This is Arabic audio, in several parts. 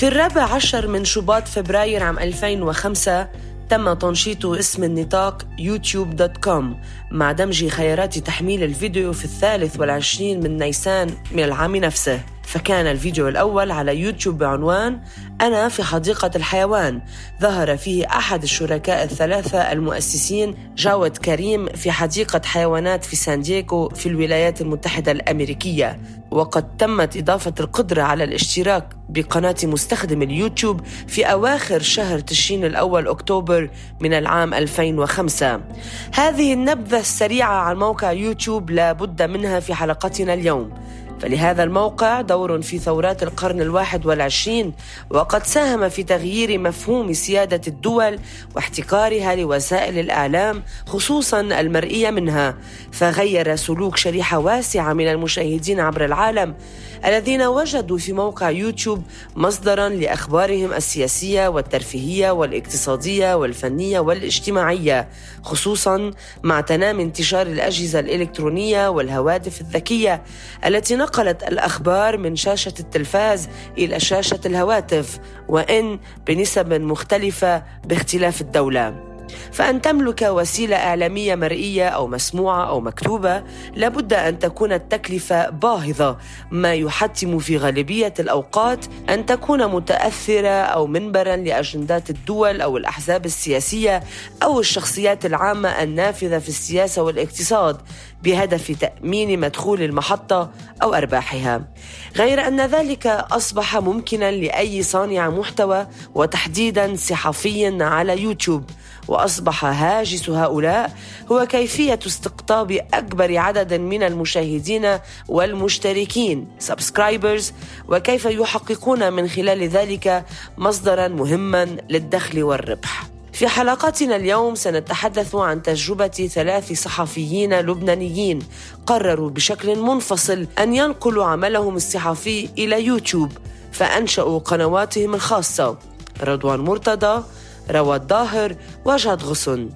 في الرابع عشر من شباط فبراير عام 2005 تم تنشيط اسم النطاق YouTube dot com مع دمج خيارات تحميل الفيديو في الثالث والعشرين من نيسان من العام نفسه. فكان الفيديو الأول على يوتيوب بعنوان أنا في حديقة الحيوان. ظهر فيه أحد الشركاء الثلاثة المؤسسين جاود كريم في حديقة حيوانات في سان دييغو في الولايات المتحدة الأمريكية. وقد تمت إضافة القدرة على الاشتراك بقناة مستخدم اليوتيوب في أواخر شهر تشرين الأول أكتوبر من العام 2005 هذه النبذة السريعة عن موقع يوتيوب لا بد منها في حلقتنا اليوم. فلهذا الموقع دور في ثورات القرن الواحد والعشرين وقد ساهم في تغيير مفهوم سيادة الدول واحتكارها لوسائل الإعلام خصوصا المرئية منها. فغير سلوك شريحة واسعة من المشاهدين عبر العالم الذين وجدوا في موقع يوتيوب مصدرا لأخبارهم السياسية والترفيهية والاقتصادية والفنية والاجتماعية خصوصا مع تنامي انتشار الأجهزة الإلكترونية والهواتف الذكية التي نقلت الأخبار من شاشة التلفاز إلى شاشة الهواتف وإن بنسب مختلفة باختلاف الدولة. فأن تملك وسيلة إعلامية مرئية أو مسموعة أو مكتوبة لابد أن تكون التكلفة باهظة. ما يحتم في غالبية الأوقات أن تكون متأثرة أو منبرا لأجندات الدول أو الأحزاب السياسية أو الشخصيات العامة النافذة في السياسة والاقتصاد بهدف تأمين مدخول المحطة أو أرباحها. غير أن ذلك أصبح ممكنا لأي صانع محتوى وتحديدا صحفي على يوتيوب. وأصبح هاجس هؤلاء هو كيفية استقطاب أكبر عدد من المشاهدين والمشتركين subscribers وكيف يحققون من خلال ذلك مصدرا مهما للدخل والربح. في حلقتنا اليوم سنتحدث عن تجربة ثلاث صحفيين لبنانيين قرروا بشكل منفصل أن ينقلوا عملهم الصحفي إلى يوتيوب فأنشأوا قنواتهم الخاصة. رضوان مرتضى رواد ظاهر وجهد غصن.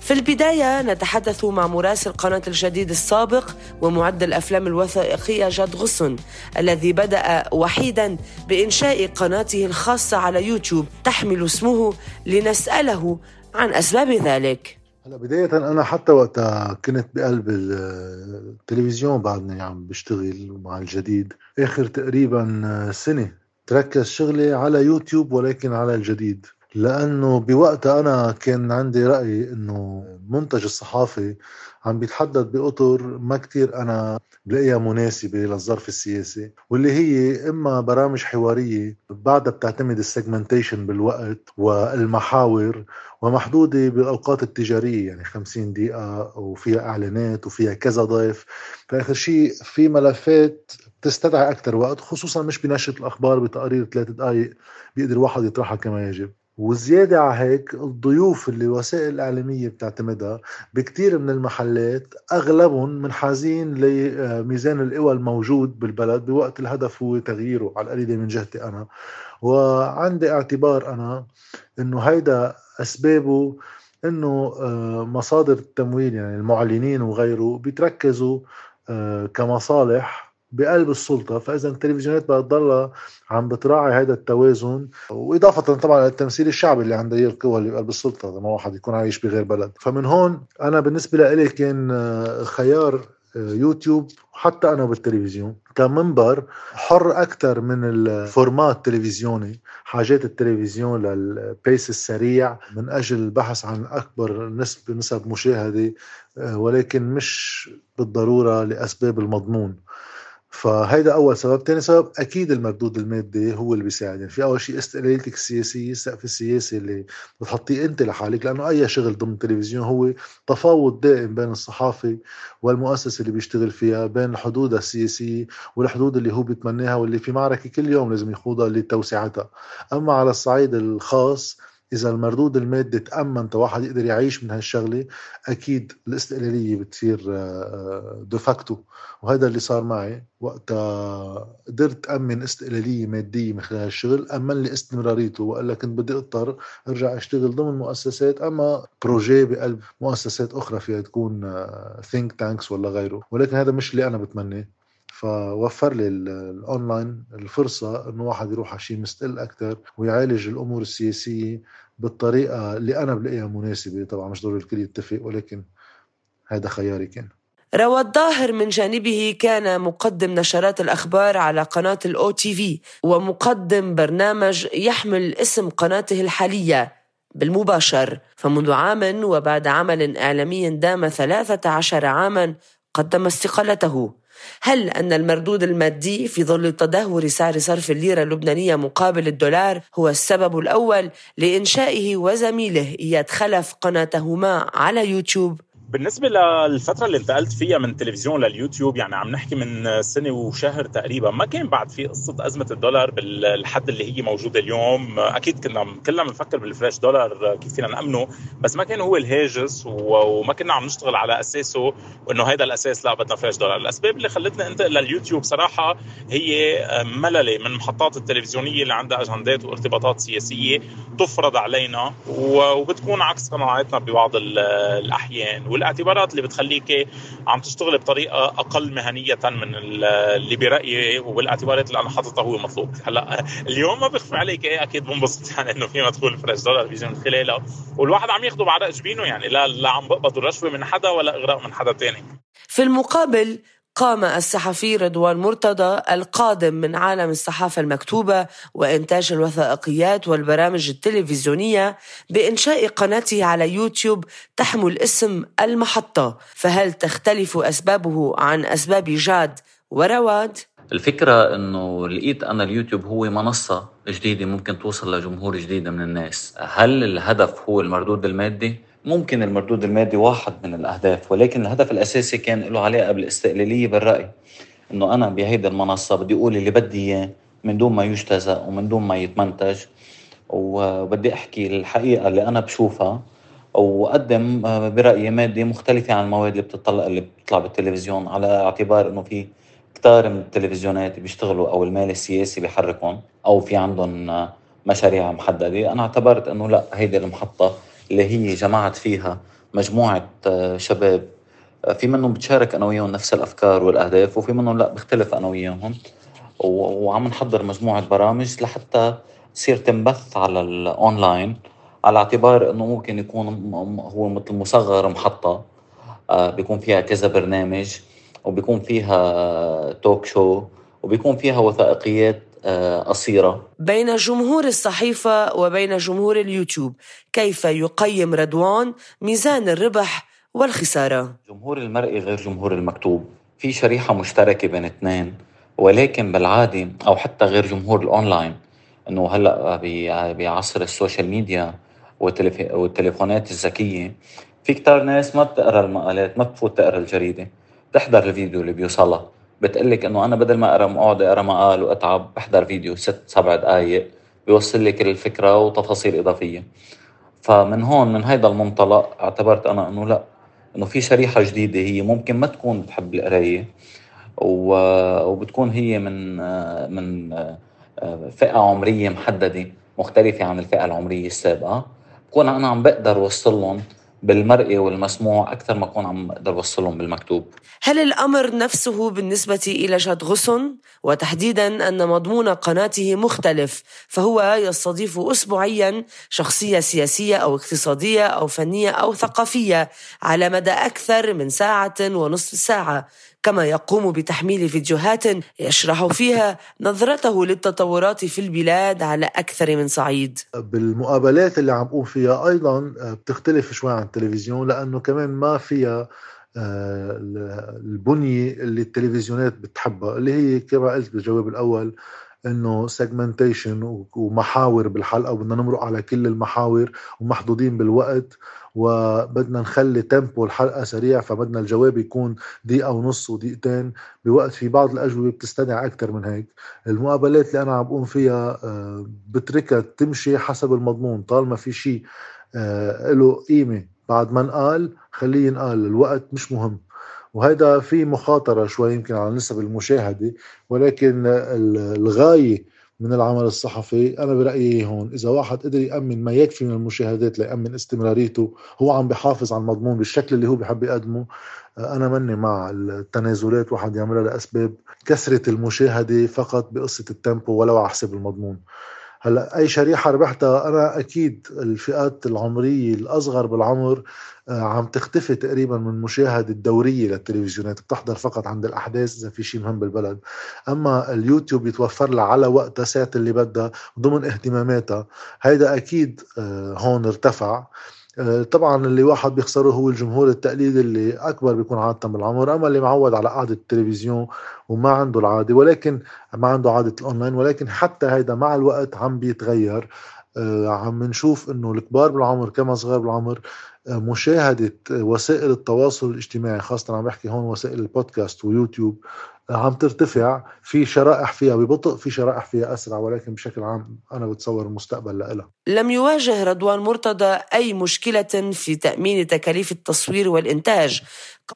في البداية نتحدث مع مراسل قناة الجديد السابق ومعد الأفلام الوثائقية جاد غصن الذي بدأ وحيدا بإنشاء قناته الخاصة على يوتيوب تحمل اسمه لنسأله عن أسباب ذلك. هلا بداية أنا حتى وقتها كنت بقلب التلفزيون بعدني عم بشتغل مع الجديد. آخر تقريبا سنة تركز شغلي على يوتيوب ولكن على الجديد. لأنه بوقتها أنا كان عندي رأي إنه المنتج الصحافي عم بيتحدد بأطر ما كتير أنا بلاقيها مناسبة للظرف السياسي واللي هي إما برامج حوارية بعدها بتعتمد ال segmentation بالوقت والمحاور ومحدودة بالأوقات التجارية يعني 50 دقيقة وفيها إعلانات وفيها كذا ضيف. فآخر شيء في ملفات تستدعي أكثر وقت خصوصا مش بنشرة الأخبار بتقارير ثلاث دقائق بيقدر الواحد يطرحها كما يجب. وزيادة على هيك الضيوف اللي الوسائل الإعلامية بتعتمدها بكتير من المحلات أغلبهم منحازين لميزان القوى الموجود بالبلد بوقت الهدف هو تغييره على القليلة من جهتي أنا. وعندي اعتبار أنا إنه هيدا أسبابه إنه آه، مصادر التمويل يعني المعلنين وغيره بيتركزوا آه، كمصالح بقلب السلطة فإذا التلفزيونات بدها تضلها عم بتراعي هذا التوازن. وإضافة طبعا للتمثيل الشعبي اللي عند هي القوى اللي بقلب السلطة لما واحد يكون عايش بغير بلد. فمن هون أنا بالنسبة لي كان آه، خيار آه، يوتيوب حتى أنا بالتلفزيون كمنبر حر أكثر من ال format التلفزيوني حاجات التلفزيون لل pace السريع من أجل البحث عن أكبر نسبه نسب مشاهدة آه، ولكن مش بالضرورة لأسباب المضمون. فهيدا أول سبب. ثاني سبب أكيد المردود المادي هو اللي بيساعد. يعني في أول شيء استقلاليتك السياسيه السقف السياسي اللي بتحطيه أنت لحالك لأنه أي شغل ضمن التلفزيون هو تفاوض دائم بين الصحافي والمؤسسة اللي بيشتغل فيها بين الحدود السياسية والحدود اللي هو بيتمناها واللي في معركة كل يوم لازم يخوضها لتوسعتها. أما على الصعيد الخاص إذا المردود المادي تأمن واحد يقدر يعيش من هالشغلة أكيد الاستقلالية بتصير de facto وهذا اللي صار معي وقتها قدرت امن استقلالية مادية من خلال الشغل أمن لي استمراريته. والا كنت بدي أضطر أرجع أشتغل ضمن مؤسسات أما project بقلب مؤسسات أخرى فيها تكون think tanks ولا غيره. ولكن هذا مش اللي أنا بتمناه فوفر لي الاونلاين الفرصة إنه واحد يروح على شيء مستقل أكثر ويعالج الأمور السياسية بالطريقة اللي أنا بلاقيها مناسبة. طبعا مش ضروري الكل يتفق ولكن هذا خياري كان. روى الظاهر من جانبه كان مقدم نشرات الأخبار على قناة الأو تي في ومقدم برنامج يحمل اسم قناته الحالية بالمباشر. فمنذ عام وبعد عمل إعلامي دام 13 عاما قدم استقالته. هل أن المردود المادي في ظل تدهور سعر صرف الليرة اللبنانية مقابل الدولار هو السبب الأول لإنشائه وزميله إياد خلف قناتهما على يوتيوب؟ بالنسبة للفترة اللي انتقلت فيها من التلفزيون لليوتيوب يعني عم نحكي من سنة وشهر تقريبا ما كان بعد في قصة أزمة الدولار بالحد اللي هي موجودة اليوم. أكيد كنا كلنا بنفكر بال fresh دولار كيف فينا نأمنه بس ما كان هو الهاجس وما كنا عم نشتغل على أساسه وإنه هذا الأساس لا بدنا fresh دولار. الأسباب اللي خلتني أنتقل لليوتيوب صراحة هي مللة من المحطات التلفزيونية اللي عندها أجندات وارتباطات سياسية تفرض علينا وبتكون عكس قناعاتنا ببعض الأحيان. والاعتبارات اللي بتخليك عم تشتغل بطريقة أقل مهنية من اللي برأيي والاعتبارات اللي أنا حاططها هو مطلوب. هلا اليوم ما بخفي عليك إيه أكيد بنبسط يعني إنه في مدخول فريش دولار بيجي من خلالها والواحد عم ياخده بعرق جبينه يعني لا لا عم بقبض رشوه من حدا ولا إغراء من حدا تاني. في المقابل قام الصحفي رضوان مرتضى القادم من عالم الصحافة المكتوبة وإنتاج الوثائقيات والبرامج التلفزيونية بإنشاء قناته على يوتيوب تحمل اسم المحطة فهل تختلف أسبابه عن أسباب جاد ورواد؟ الفكرة إنه لقيت أنا اليوتيوب هو منصة جديدة ممكن توصل لجمهور جديد من الناس هل الهدف هو المردود المادي؟ ممكن المردود المادي واحد من الأهداف ولكن الهدف الأساسي كان له علاقة بالاستقلالية بالرأي إنه أنا بهيدي المنصة بدي أقول اللي بدي إياه من دون ما يجتزأ ومن دون ما يتمنتج وبدي أحكي الحقيقة اللي أنا بشوفها وأقدم برأيي مادة مختلفة عن المواد اللي بتطلع اللي بتطلع بالتلفزيون على اعتبار إنه في كتار من التلفزيونات بيشتغلوا أو المال السياسي بيحركهم أو في عندهم مشاريع محددة. أنا اعتبرت إنه لأ هيدي المحطة اللي هي جمعت فيها مجموعة آه، شباب. آه، في منهم بتشارك أنا وياهم نفس الأفكار والأهداف وفي منهم لا بختلف أنا وياهم وعم نحضر مجموعة برامج لحتى تصير تنبث على الأونلاين على اعتبار أنه ممكن يكون هو مثل مصغر محطة. آه، بيكون فيها كذا برنامج وبيكون فيها توك شو وبيكون فيها وثائقيات قصيرة. بين جمهور الصحيفة وبين جمهور اليوتيوب كيف يقيم رضوان ميزان الربح والخسارة؟ جمهور المرئي غير جمهور المكتوب. في شريحة مشتركة بين اثنين ولكن بالعادة أو حتى غير جمهور الأونلاين أنه هلأ بعصر ال social media والتليفونات الذكية في كتار ناس ما بتقرأ المقالات ما بتفوت تقرأ الجريدة. بتحضر الفيديو اللي بيوصلها. بتقلك إنه أنا بدل ما أقرأ اقعد أقرأ مقال وأتعب بحضر فيديو ست سبع دقائق بيوصل لك الفكرة وتفاصيل إضافية. فمن هون من هيدا المنطلق اعتبرت أنا إنه لا إنه في شريحة جديدة هي ممكن ما تكون بتحب القراية وبتكون هي من من فئة عمرية محددة مختلفة عن الفئة العمرية السابقة. بكون أنا عم بقدر أوصل لهم بالمرئي والمسموع أكثر ما أكون عم أقدر أوصلهم بالمكتوب. هل الأمر نفسه بالنسبة إلى جاد غصن وتحديدا أن مضمون قناته مختلف فهو يستضيف أسبوعيا شخصية سياسية أو اقتصادية أو فنية أو ثقافية على مدى أكثر من ساعة ونصف ساعة. كما يقوم بتحميل فيديوهات يشرح فيها نظرته للتطورات في البلاد على أكثر من صعيد. بالمقابلات اللي عم قوم فيها أيضا آه، بتختلف شوي عن التلفزيون لأنه كمان ما فيها آه، البنية اللي التلفزيونات بتحبها اللي هي كما قلت بالجواب الأول إنه segmentation ومحاور بالحلقة وبدنا نمرق على كل المحاور ومحدودين بالوقت وبدنا نخلي tempo الحلقة سريع فبدنا الجواب يكون دقيقة ونص ودقيقتين. بوقت في بعض الأجوبة بتستدعي أكثر من هيك. المقابلات اللي أنا عم بقوم فيها آه، بتركها تمشي حسب المضمون. طالما في شيء آه، له قيمة بعد ما انقال خليه ينقال. الوقت مش مهم. وهذا في مخاطرة شوي يمكن على نسب المشاهدة ولكن الغاية من العمل الصحفي أنا برأيي هون إذا واحد قدر يأمن ما يكفي من المشاهدات ليأمن استمراريته هو عم بحافظ على المضمون بالشكل اللي هو بحب يقدمه أنا مني مع التنازلات واحد يعملها لأسباب كثرة المشاهدة فقط بقصة التيمبو ولو على حساب المضمون. هلا أي شريحة ربحتها أنا أكيد الفئات العمرية الأصغر بالعمر آه، عم تختفي تقريبا من مشاهدة الدورية للتلفزيونات بتحضر فقط عند الأحداث إذا في شيء مهم بالبلد. أما اليوتيوب يتوفر لها على وقتها ساعة اللي بدها ضمن اهتماماتها. هيدا أكيد آه، هون ارتفع. طبعا اللي واحد بيخسره هو الجمهور التقليدي اللي أكبر بيكون عادة بالعمر أما اللي معود على قعده التلفزيون وما عنده العادة ولكن ما عنده عادة الأونلاين ولكن حتى هيدا مع الوقت عم بيتغير. آه، عم نشوف إنه الكبار بالعمر كما صغار بالعمر آه، مشاهدة وسائل التواصل الاجتماعي خاصة عم بحكي هون وسائل البودكاست ويوتيوب عم ترتفع في شرائح فيها ببطء في شرائح فيها أسرع ولكن بشكل عام أنا بتصور المستقبل لها لم يواجه رضوان مرتضى أي مشكلة في تأمين تكاليف التصوير والإنتاج.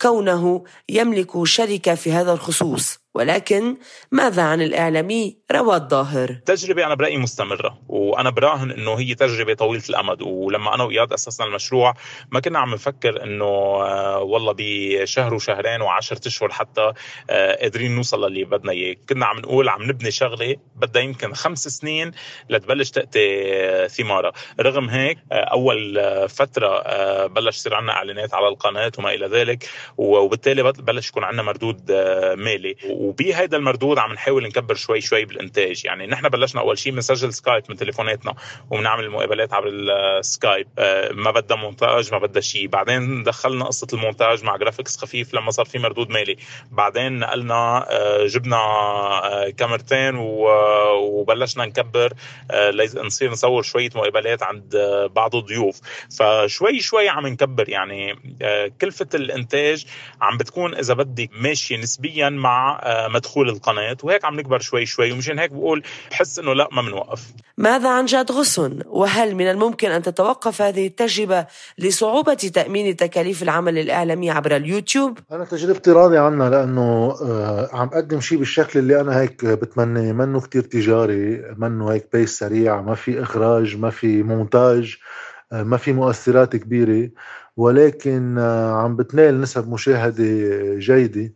كونه يملك شركة في هذا الخصوص. ولكن ماذا عن الإعلامي رواد ظاهر؟ تجربة أنا برأيي مستمرة وأنا براهن أنه هي تجربة طويلة الأمد. ولما أنا وإياد أسسنا المشروع ما كنا عم نفكر أنه آه، والله بشهر وشهرين وعشرة أشهر حتى آه، قادرين نوصل للي بدنا إياه. كنا عم نقول عم نبني شغلة بدها يمكن خمس سنين لتبلش تأتي آه، ثمارة رغم هيك أول فترة بلش يصير عنا إعلانات على القناة وما إلى ذلك. وبالتالي بلش يكون عندنا مردود مالي. وبهيدا المردود عم نحاول نكبر شوي شوي بالإنتاج. يعني نحن بلشنا أول شيء بنسجل Skype من تليفوناتنا وبنعمل المقابلات عبر ال Skype آه، ما بدها مونتاج ما بدها شيء بعدين دخلنا قصة المونتاج مع graphics خفيف لما صار في مردود مالي. بعدين نقلنا آه، جبنا آه، كاميرتين وبلشنا نكبر نصير نصور شوية مقابلات عند بعض الضيوف. فشوي شوي عم نكبر. يعني كلفة الإنتاج عم بتكون إذا بدك ماشيه نسبيا مع مدخول القناة وهيك عم نكبر شوي شوي ومشان هيك بقول بحس إنه لا ما بنوقف ماذا عن جاد غصن؟ وهل من الممكن أن تتوقف هذه التجربة لصعوبة تأمين تكاليف العمل الإعلامي عبر اليوتيوب؟ أنا تجربتي راضي عنها لأنه آه، عم أقدم شيء بالشكل اللي أنا هيك بتمناه منه كتير تجاري منه هيك بيس سريع ما في إخراج ما في مونتاج آه، ما في مؤثرات كبيرة. ولكن آه، عم بتنال نسب مشاهدة جيدة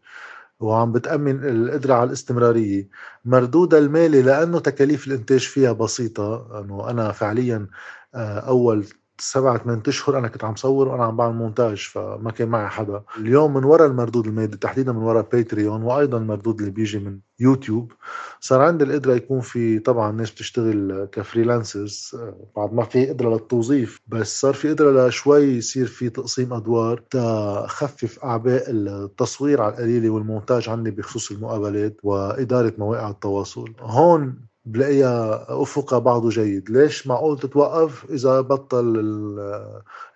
وعم بتأمن القدرة على الاستمرارية. مردودها المالي لأنه تكاليف الإنتاج فيها بسيطة أنه أنا فعليا آه، أول سبعة ثمان أشهر أنا كنت عم صور وأنا عم بعمل مونتاج فما كان معي حدا. اليوم من وراء المردود المادي تحديدا من وراء Patreon وأيضا المردود اللي بيجي من يوتيوب صار عندي القدرة يكون في طبعا ناس بتشتغل ك freelancers بعد ما في قدرة للتوظيف بس صار في قدرة لشوي يصير في تقسيم أدوار تخفف أعباء التصوير على القليلة والمونتاج عندي بخصوص المقابلات وإدارة مواقع التواصل. هون بلاقيها افقها بعضه جيد. ليش معقول تتوقف إذا بطل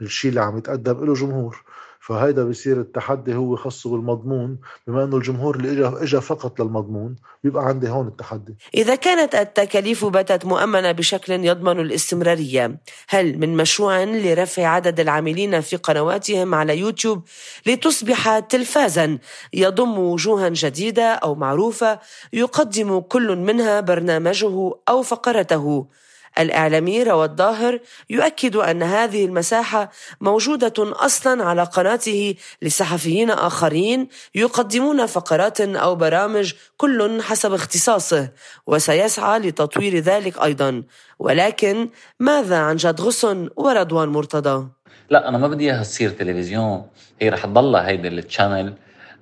الشيء اللي عم يتقدم له جمهور؟ فهيدا بصير التحدي هو خاصه بالمضمون بما إنه الجمهور اللي اجى اجى فقط للمضمون بيبقى عندي هون التحدي. إذا كانت التكاليف باتت مؤمنة بشكل يضمن الاستمرارية هل من مشروع لرفع عدد العاملين في قنواتهم على يوتيوب لتصبح تلفازا يضم وجوها جديدة أو معروفة يقدم كل منها برنامجه أو فقرته؟ الإعلامي روى الظاهر يؤكد أن هذه المساحة موجودة أصلا على قناته لصحفيين آخرين يقدمون فقرات أو برامج كل حسب اختصاصه وسيسعى لتطوير ذلك أيضا. ولكن ماذا عن جاد غصن ورضوان مرتضى؟ لا أنا ما بدي إياها تصير تلفزيون. هي رح تضلها هيدي ال channel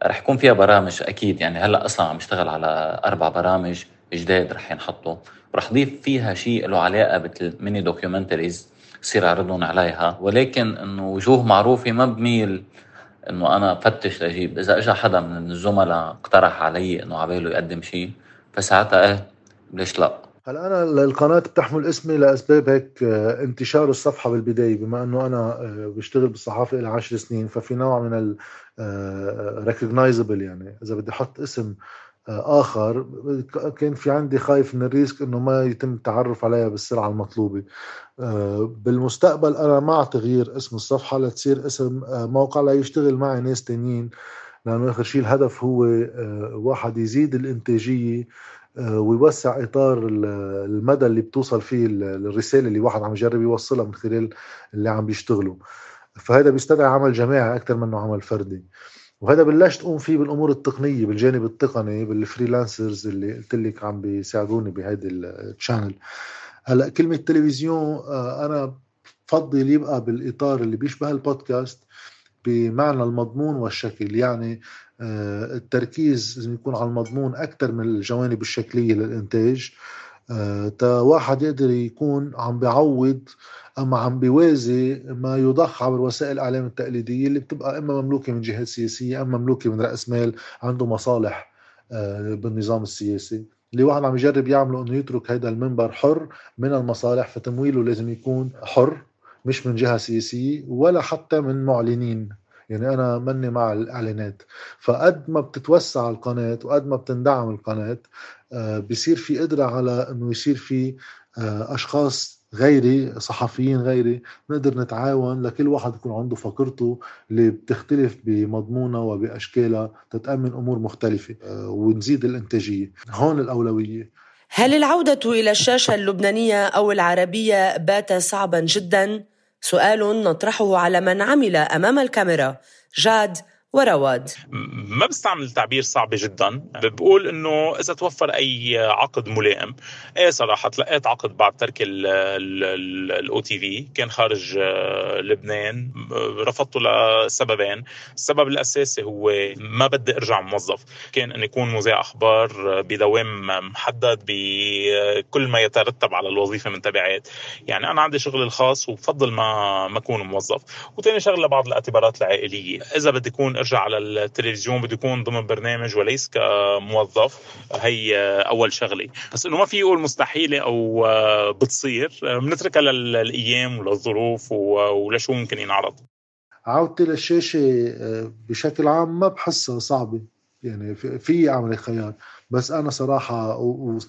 رح يكون فيها برامج أكيد. يعني هلأ أصلا عم اشتغل على أربع برامج. جداد رح ينحطوا. ورح ضيف فيها شيء له علاقة بال mini documentaries يصير اعرضهم عليها. ولكن إنه وجوه معروفة ما بميل إنه أنا فتش لاجيب إذا اجى حدا من الزملاء اقترح علي إنه عباله يقدم شيء فساعتها إيه ليش لا؟ هلا أنا القناه بتحمل اسمي لأسباب هيك آه، انتشار الصفحة بالبداية. بما إنه أنا آه، بشتغل بالصحافة إلى عشر سنين ففي نوع من ال آه، يعني. إذا بدي أحط اسم آخر كان في عندي خايف من الريسك إنه ما يتم التعرف عليها بالسرعه المطلوبة. آه، بالمستقبل أنا مع تغيير اسم الصفحة لتصير اسم آه، موقع ليشتغل معي ناس تانيين لأنه آخر شيء الهدف هو آه، واحد يزيد الإنتاجية ويوسع إطار المدى اللي بتوصل فيه الرسالة اللي واحد عم يجرب يوصلها من خلال اللي عم بيشتغلوا. فهذا بيستدعي عمل جماعي أكثر منه عمل فردي. وهذا بلشت تقوم فيه بالأمور التقنية بالجانب التقني بال freelancers اللي قلت لك عم بيساعدوني بهيدي ال channel هلأ كلمة تلفزيون آه، أنا بفضل يبقى بالإطار اللي بيشبه البودكاست بمعنى المضمون والشكل. يعني آه، التركيز يكون على المضمون أكثر من الجوانب الشكلية للإنتاج. تا واحد يقدر يكون عم بيعوض أما عم بيوازي ما يضخ عبر وسائل الإعلام التقليدية اللي بتبقى إما مملوكة من جهات سياسية إما مملوكة من رأس مال عنده مصالح آه، بالنظام السياسي. اللي واحد عم يجرب يعمله إنه يترك هذا المنبر حر من المصالح فتمويله لازم يكون حر مش من جهة سياسية ولا حتى من معلنين. يعني أنا مني مع الإعلانات. فقد ما بتتوسع القناة وقد ما بتندعم القناة آه، بصير في قدرة على إنه يصير في آه، أشخاص غيري صحفيين غيري نقدر نتعاون لكل واحد يكون عنده فكرته اللي بتختلف بمضمونها وبأشكالها تتامن أمور مختلفة آه، ونزيد الإنتاجية هون الأولوية هل العودة إلى الشاشة اللبنانية أو العربية بات صعبا جدا؟ سؤال نطرحه على من عمل أمام الكاميرا جاد ورواد. ما بستعمل تعبير صعب جدا. بقول إنه إذا توفر أي عقد ملائم إيه صراحة تلقيت عقد بعد ترك الاو تي في كان خارج آه، لبنان. رفضته لسببين. السبب الأساسي هو ما بدي أرجع موظف. كان إني أكون مذيع أخبار بدوام محدد بكل ما يترتب على الوظيفة من تبعات. يعني أنا عندي شغل الخاص وبفضل ما ما أكون موظف. وثاني شغلة بعض الاعتبارات العائلية. إذا بدي أكون ارجع على التلفزيون بده يكون ضمن برنامج وليس كموظف. هي أول شغلة. بس إنه ما في يقول مستحيلة أو بتصير. بنتركها للأيام وللظروف ولشو ممكن ينعرض. عودتي للشاشة بشكل عام ما بحسها صعبة. يعني في اعمل خيار. بس أنا صراحة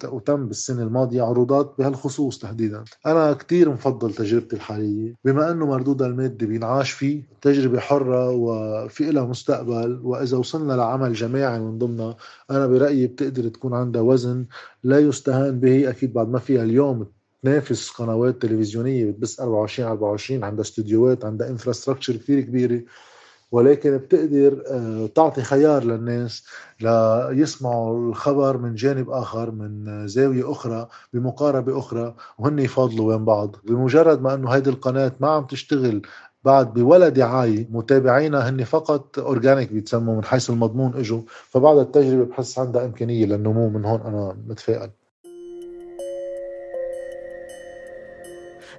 وتم بالسنة الماضية عروضات بهالخصوص تحديدا. أنا كثير مفضل تجربتي الحالية. بما إنه مردودها المادي بينعاش فيه تجربة حرة وفي لها مستقبل وإذا وصلنا لعمل جماعي من ضمنها أنا برأيي بتقدر تكون عندها وزن لا يستهان به. أكيد بعد ما فيها اليوم تنافس قنوات تلفزيونية بتبث 24 24 عندها استوديوهات عندها infrastructure كثير كبيرة. ولكن بتقدر آه، تعطي خيار للناس ليسمعوا الخبر من جانب آخر من زاوية أخرى بمقاربة أخرى وهن يفاضلوا بين بعض. بمجرد ما أنه هيدي القناة ما عم تشتغل بعد بولا دعاية متابعينا هن فقط organic بيتسموا من حيث المضمون إجوا. فبعد التجربة بحس عندها إمكانية للنمو من هون أنا متفائل.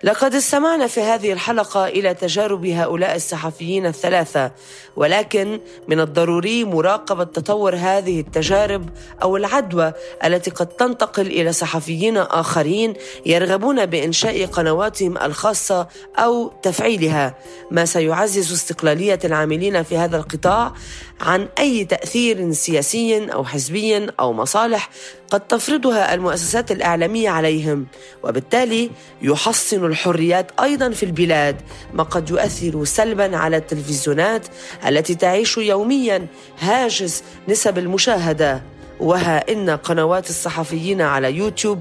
لقد استمعنا في هذه الحلقة إلى تجارب هؤلاء الصحفيين الثلاثة ولكن من الضروري مراقبة تطور هذه التجارب أو العدوى التي قد تنتقل إلى صحفيين آخرين يرغبون بإنشاء قنواتهم الخاصة أو تفعيلها. ما سيعزز استقلالية العاملين في هذا القطاع عن أي تأثير سياسي أو حزبي أو مصالح قد تفرضها المؤسسات الإعلامية عليهم وبالتالي يحصن الحريات أيضا في البلاد ما قد يؤثر سلبا على التلفزيونات التي تعيش يوميا هاجس نسب المشاهدة. وها إن قنوات الصحفيين على يوتيوب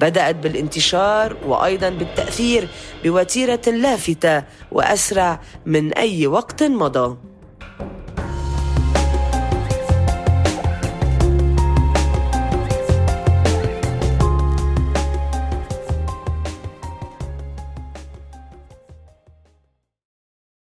بدأت بالانتشار وأيضا بالتأثير بوتيرة لافتة وأسرع من أي وقت مضى.